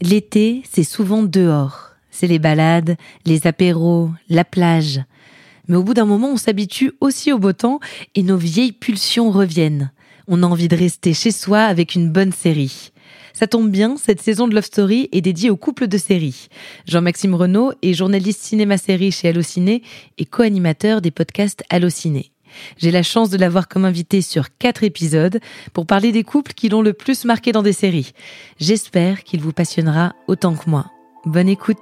L'été, c'est souvent dehors. C'est les balades, les apéros, la plage. Mais au bout d'un moment, on s'habitue aussi au beau temps et nos vieilles pulsions reviennent. On a envie de rester chez soi avec une bonne série. Ça tombe bien, cette saison de Love Story est dédiée aux couples de séries. Jean-Maxime Renaud est journaliste cinéma-série chez Allociné et co-animateur des podcasts Allociné. J'ai la chance de l'avoir comme invité sur quatre épisodes pour parler des couples qui l'ont le plus marqué dans des séries. J'espère qu'il vous passionnera autant que moi. Bonne écoute.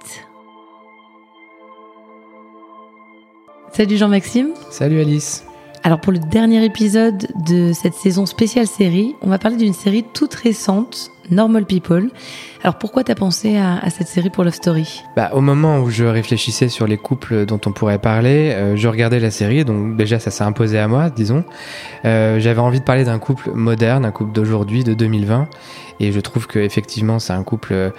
Salut Jean-Maxime. Salut Alice. Alors pour le dernier épisode de cette saison spéciale série, on va parler d'une série toute récente, Normal People. Alors pourquoi t'as pensé à, cette série pour Love Story? Bah, Au moment où je réfléchissais sur les couples dont on pourrait parler, euh, je regardais la série, donc déjà ça s'est imposé à moi, disons. Euh, J'avais envie de parler d'un couple moderne, un couple d'aujourd'hui, de 2020, et je trouve que effectivement c'est un couple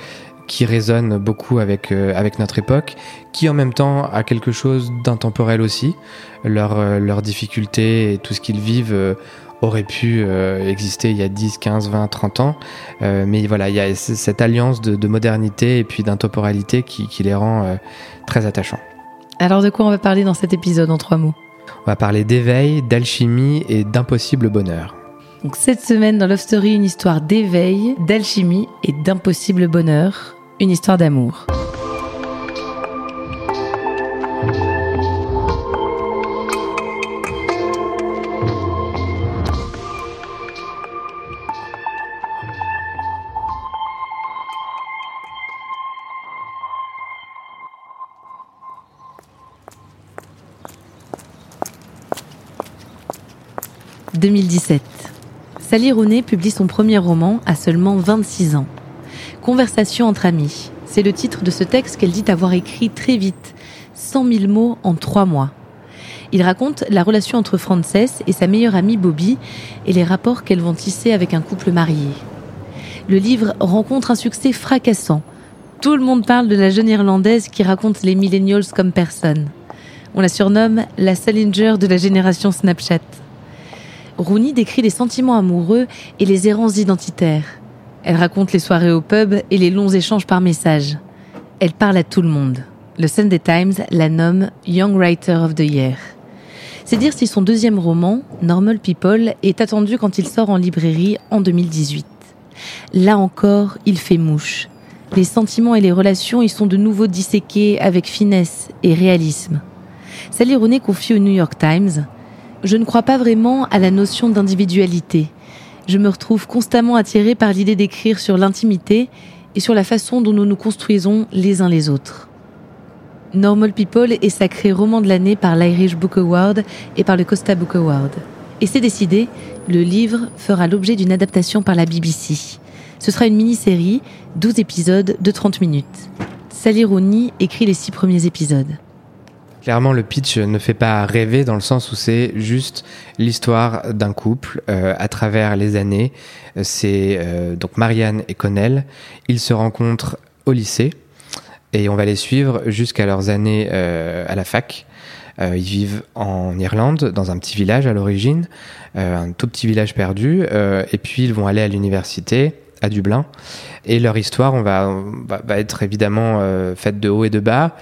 qui résonne beaucoup avec, euh, avec notre époque, qui en même temps a quelque chose d'intemporel aussi. Leurs euh, leur difficultés et tout ce qu'ils vivent euh, aurait pu exister il y a 10, 15, 20, 30 ans. mais voilà, il y a cette alliance de, de modernité et puis d'intemporalité qui, qui, les rend très attachants. Alors de quoi on va parler dans cet épisode en trois mots? On va parler d'éveil, d'alchimie et d'impossible bonheur. Donc cette semaine dans Love Story, une histoire d'éveil, d'alchimie et d'impossible bonheur une histoire d'amour. « 2017. Sally Rooney publie son premier roman à seulement 26 ans. Conversation entre amis. C'est le titre de ce texte qu'elle dit avoir écrit très vite, 100 000 mots en trois mois. Il raconte la relation entre Frances et sa meilleure amie Bobby et les rapports qu'elles vont tisser avec un couple marié. Le livre rencontre un succès fracassant. Tout le monde parle de la jeune Irlandaise qui raconte les millennials comme personne. On la surnomme la Salinger de la génération Snapchat. Rooney décrit les sentiments amoureux et les errances identitaires. Elle raconte les soirées au pub et les longs échanges par message. Elle parle à tout le monde. Le Sunday Times la nomme Young Writer of the Year. C'est dire si son deuxième roman, Normal People, est attendu quand il sort en librairie en 2018. Là encore, il fait mouche. Les sentiments et les relations y sont de nouveau disséqués avec finesse et réalisme. Sally Rooney confie au New York Times Je ne crois pas vraiment à la notion d'individualité je me retrouve constamment attirée par l'idée d'écrire sur l'intimité et sur la façon dont nous nous construisons les uns les autres. Normal People est sacré roman de l'année par l'Irish Book Award et par le Costa Book Award. Et c'est décidé, le livre fera l'objet d'une adaptation par la BBC. Ce sera une mini-série, 12 épisodes de 30 minutes. Sally Rooney écrit les six premiers épisodes. Clairement, le pitch ne fait pas rêver dans le sens où c'est juste l'histoire d'un couple euh, à travers les années. C'est euh, donc Marianne et Connell. Ils se rencontrent au lycée et on va les suivre jusqu'à leurs années euh, à la fac. ils vivent en Irlande, dans un petit village à l'origine, un tout petit village perdu, et puis ils vont aller à l'université à Dublin. Et leur histoire, on va, être évidemment euh, faite de haut et de bas.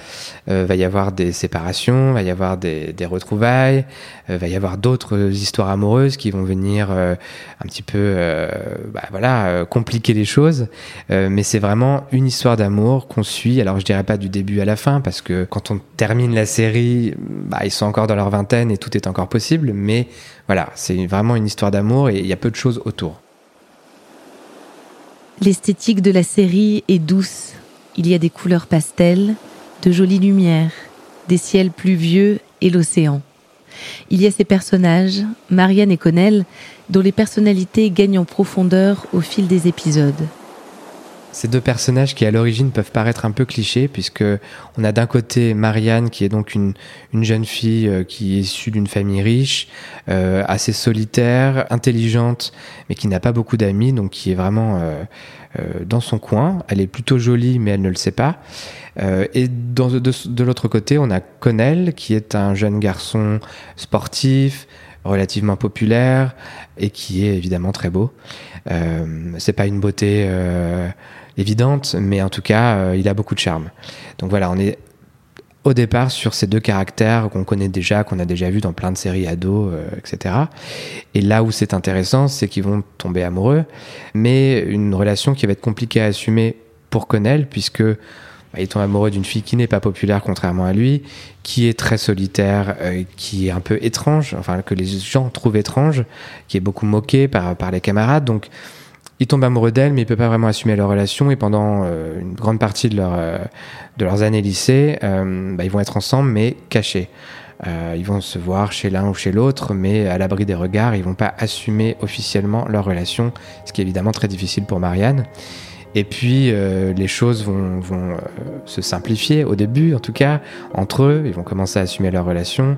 Euh, va y avoir des séparations, va y avoir des, des retrouvailles, euh, va y avoir d'autres histoires amoureuses qui vont venir euh, un petit peu, euh, bah, voilà, compliquer les choses. mais c'est vraiment une histoire d'amour qu'on suit. Alors je dirais pas du début à la fin parce que quand on termine la série, bah, ils sont encore dans leur vingtaine et tout est encore possible. Mais voilà, c'est vraiment une histoire d'amour et il y a peu de choses autour. L'esthétique de la série est douce. Il y a des couleurs pastel, de jolies lumières, des ciels pluvieux et l'océan. Il y a ces personnages, Marianne et Connell, dont les personnalités gagnent en profondeur au fil des épisodes. Ces deux personnages qui à l'origine peuvent paraître un peu clichés puisque on a d'un côté Marianne qui est donc une, une jeune fille euh, qui est issue d'une famille riche, euh, assez solitaire, intelligente, mais qui n'a pas beaucoup d'amis, donc qui est vraiment euh, dans son coin. Elle est plutôt jolie, mais elle ne le sait pas. Et de, l'autre côté, on a Connell qui est un jeune garçon sportif, relativement populaire et qui est évidemment très beau. Euh, c'est pas une beauté évidente, mais en tout cas, euh, il a beaucoup de charme. Donc voilà, on est au départ sur ces deux caractères qu'on connaît déjà, qu'on a déjà vu dans plein de séries ados, euh, etc. Et là où c'est intéressant, c'est qu'ils vont tomber amoureux, mais une relation qui va être compliquée à assumer pour Connell, puisque bah, tombe amoureux d'une fille qui n'est pas populaire contrairement à lui, qui est très solitaire, euh, qui est un peu étrange, enfin que les gens trouvent étrange, qui est beaucoup moqué par, par les camarades. Donc il tombe amoureux d'elle, mais il peut pas vraiment assumer leur relation. Et pendant euh, une grande partie de, leur, euh, de leurs années lycée, euh, bah, ils vont être ensemble, mais cachés. Ils vont se voir chez l'un ou chez l'autre, mais à l'abri des regards, ils vont pas assumer officiellement leur relation, ce qui est évidemment très difficile pour Marianne. Et puis les choses vont, vont se simplifier au début, en tout cas entre eux. Ils vont commencer à assumer leur relation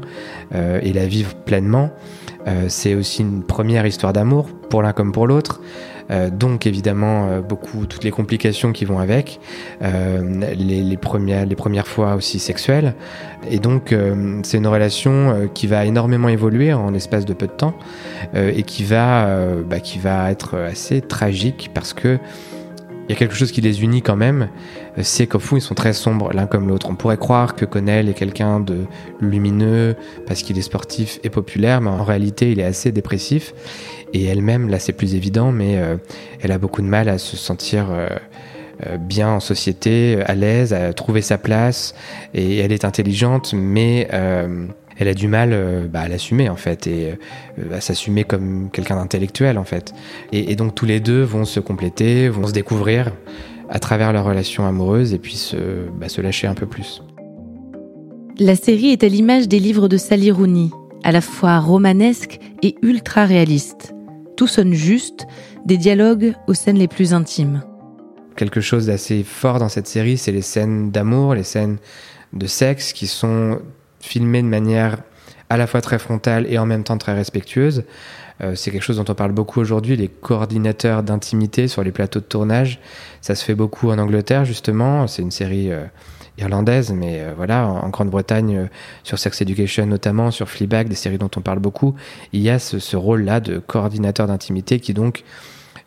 et la vivre pleinement. C'est aussi une première histoire d'amour pour l'un comme pour l'autre. Euh, donc évidemment euh, beaucoup toutes les complications qui vont avec, euh, les, premières les premières fois aussi sexuelles. Et donc c'est une relation qui va énormément évoluer en l'espace de peu de temps et qui va bah, qui va être assez tragique parce que il y a quelque chose qui les unit quand même, c'est qu'au fond ils sont très sombres l'un comme l'autre. On pourrait croire que Connell est quelqu'un de lumineux parce qu'il est sportif et populaire, mais en réalité il est assez dépressif. Et elle-même, là c'est plus évident, mais euh, elle a beaucoup de mal à se sentir euh, euh, bien en société, à l'aise, à trouver sa place. Et elle est intelligente, mais elle a du mal euh, bah, à l'assumer en fait et euh, à s'assumer comme quelqu'un d'intellectuel en fait. Et, et, donc tous les deux vont se compléter, vont se découvrir à travers leur relation amoureuse et puis se, bah, se lâcher un peu plus. La série est à l'image des livres de Sally Rooney, à la fois romanesque et ultra réaliste. Tout sonne juste, des dialogues aux scènes les plus intimes. Quelque chose d'assez fort dans cette série, c'est les scènes d'amour, les scènes de sexe qui sont filmées de manière à la fois très frontale et en même temps très respectueuse. Euh, c'est quelque chose dont on parle beaucoup aujourd'hui, les coordinateurs d'intimité sur les plateaux de tournage. Ça se fait beaucoup en Angleterre, justement. C'est une série euh, irlandaise, mais euh, voilà, en, Grande-Bretagne, sur Sex Education notamment, sur Fleabag, des séries dont on parle beaucoup, il y a ce rôle-là de coordinateur d'intimité qui donc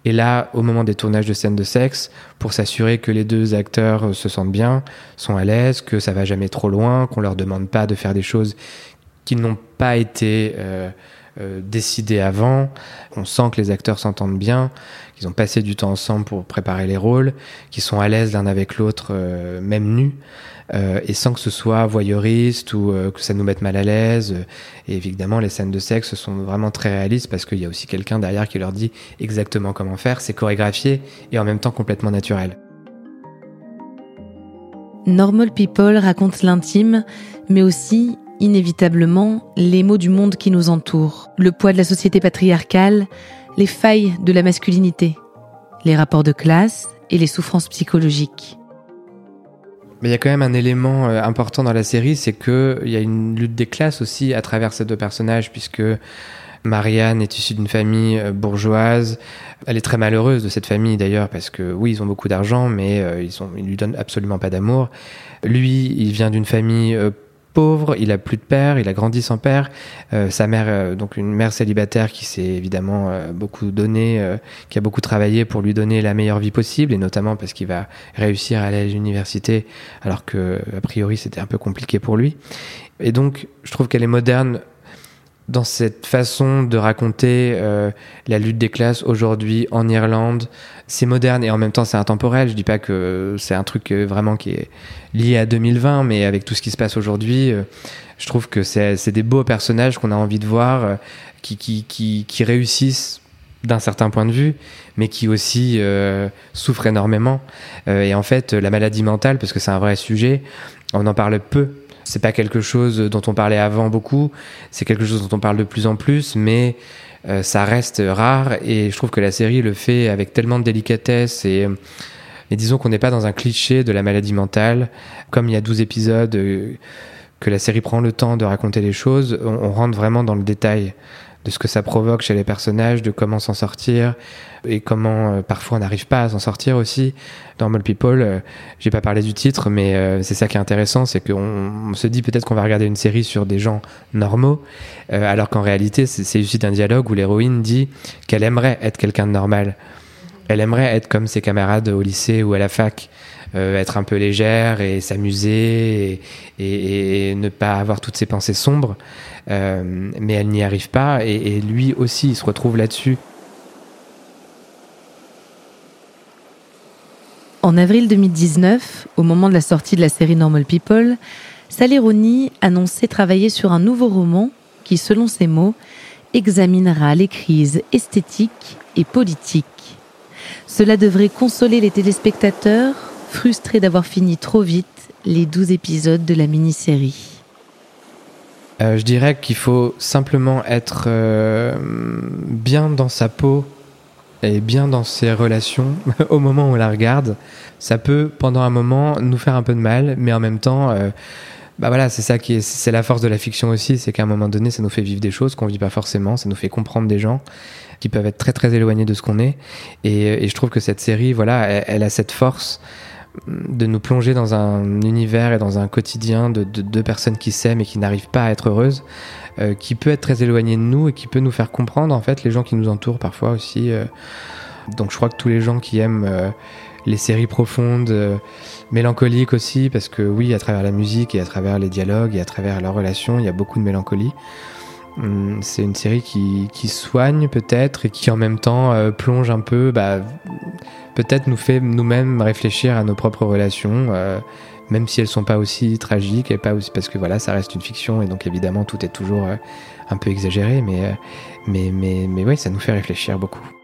est là au moment des tournages de scènes de sexe pour s'assurer que les deux acteurs euh, se sentent bien, sont à l'aise, que ça va jamais trop loin, qu'on leur demande pas de faire des choses qui n'ont pas été euh, euh, décidées avant. On sent que les acteurs s'entendent bien, qu'ils ont passé du temps ensemble pour préparer les rôles, qu'ils sont à l'aise l'un avec l'autre, euh, même nus, euh, et sans que ce soit voyeuriste ou que ça nous mette mal à l'aise. Et évidemment, les scènes de sexe sont vraiment très réalistes parce qu'il y a aussi quelqu'un derrière qui leur dit exactement comment faire. C'est chorégraphié et en même temps complètement naturel. Normal People raconte l'intime, mais aussi, inévitablement, les maux du monde qui nous entoure, le poids de la société patriarcale, les failles de la masculinité, les rapports de classe et les souffrances psychologiques. Mais il y a quand même un élément euh, important dans la série, c'est qu'il y a une lutte des classes aussi à travers ces deux personnages, puisque Marianne est issue d'une famille euh, bourgeoise. Elle est très malheureuse de cette famille d'ailleurs, parce que oui, ils ont beaucoup d'argent, mais euh, ils, ils lui donnent absolument pas d'amour. Lui, il vient d'une famille pauvre, il a plus de père, il a grandi sans père. Euh, sa mère, euh, donc une mère célibataire qui s'est évidemment euh, beaucoup donné, qui a beaucoup travaillé pour lui donner la meilleure vie possible, et notamment parce qu'il va réussir à aller à l'université, alors que a priori c'était un peu compliqué pour lui. Et donc, je trouve qu'elle est moderne dans cette façon de raconter euh, la lutte des classes aujourd'hui en Irlande. C'est moderne et en même temps c'est intemporel. Je dis pas que c'est un truc euh, vraiment qui est lié à 2020, mais avec tout ce qui se passe aujourd'hui, euh, je trouve que c'est des beaux personnages qu'on a envie de voir, qui, réussissent d'un certain point de vue, mais qui aussi souffrent énormément. et en fait, la maladie mentale, parce que c'est un vrai sujet, on en parle peu c'est pas quelque chose dont on parlait avant beaucoup, c'est quelque chose dont on parle de plus en plus, mais euh, ça reste rare. Et je trouve que la série le fait avec tellement de délicatesse et, disons qu'on n'est pas dans un cliché de la maladie mentale. Comme il y a 12 épisodes, euh, que la série prend le temps de raconter les choses, on rentre vraiment dans le détail de ce que ça provoque chez les personnages, de comment s'en sortir et comment euh, parfois on n'arrive pas à s'en sortir aussi. Normal People, euh, j'ai pas parlé du titre, mais euh, c'est ça qui est intéressant, c'est qu'on se dit peut-être qu'on va regarder une série sur des gens normaux, alors qu'en réalité c'est issu d'un dialogue où l'héroïne dit qu'elle aimerait être quelqu'un de normal. Elle aimerait être comme ses camarades au lycée ou à la fac. Être un peu légère et s'amuser et, et, ne pas avoir toutes ses pensées sombres. Euh, mais elle n'y arrive pas et, lui aussi il se retrouve là-dessus. En avril 2019, au moment de la sortie de la série Normal People, Sally Rooney annonçait travailler sur un nouveau roman qui, selon ses mots, examinera les crises esthétiques et politiques. Cela devrait consoler les téléspectateurs, frustrés d'avoir fini trop vite les douze épisodes de la mini-série. Euh, je dirais qu'il faut simplement être euh, bien dans sa peau et bien dans ses relations au moment où on la regarde. Ça peut, pendant un moment, nous faire un peu de mal, mais en même temps, euh, bah voilà, c'est ça qui est, c'est la force de la fiction aussi, c'est qu'à un moment donné, ça nous fait vivre des choses qu'on vit pas forcément, ça nous fait comprendre des gens qui peuvent être très très éloignés de ce qu'on est. Et, je trouve que cette série, voilà, elle a cette force de nous plonger dans un univers et dans un quotidien de deux personnes qui s'aiment et qui n'arrivent pas à être heureuses, euh, qui peut être très éloigné de nous et qui peut nous faire comprendre en fait les gens qui nous entourent parfois aussi. Euh. Donc je crois que tous les gens qui aiment euh, les séries profondes, mélancoliques aussi, parce que oui, à travers la musique et à travers les dialogues et à travers leurs relations, il y a beaucoup de mélancolie. Hum, c'est une série qui, qui soigne peut-être et qui en même temps plonge un peu bah, peut-être nous fait nous-mêmes réfléchir à nos propres relations, euh, même si elles sont pas aussi tragiques et pas aussi parce que voilà, ça reste une fiction et donc évidemment tout est toujours euh, un peu exagéré, mais euh, mais mais mais oui, ça nous fait réfléchir beaucoup.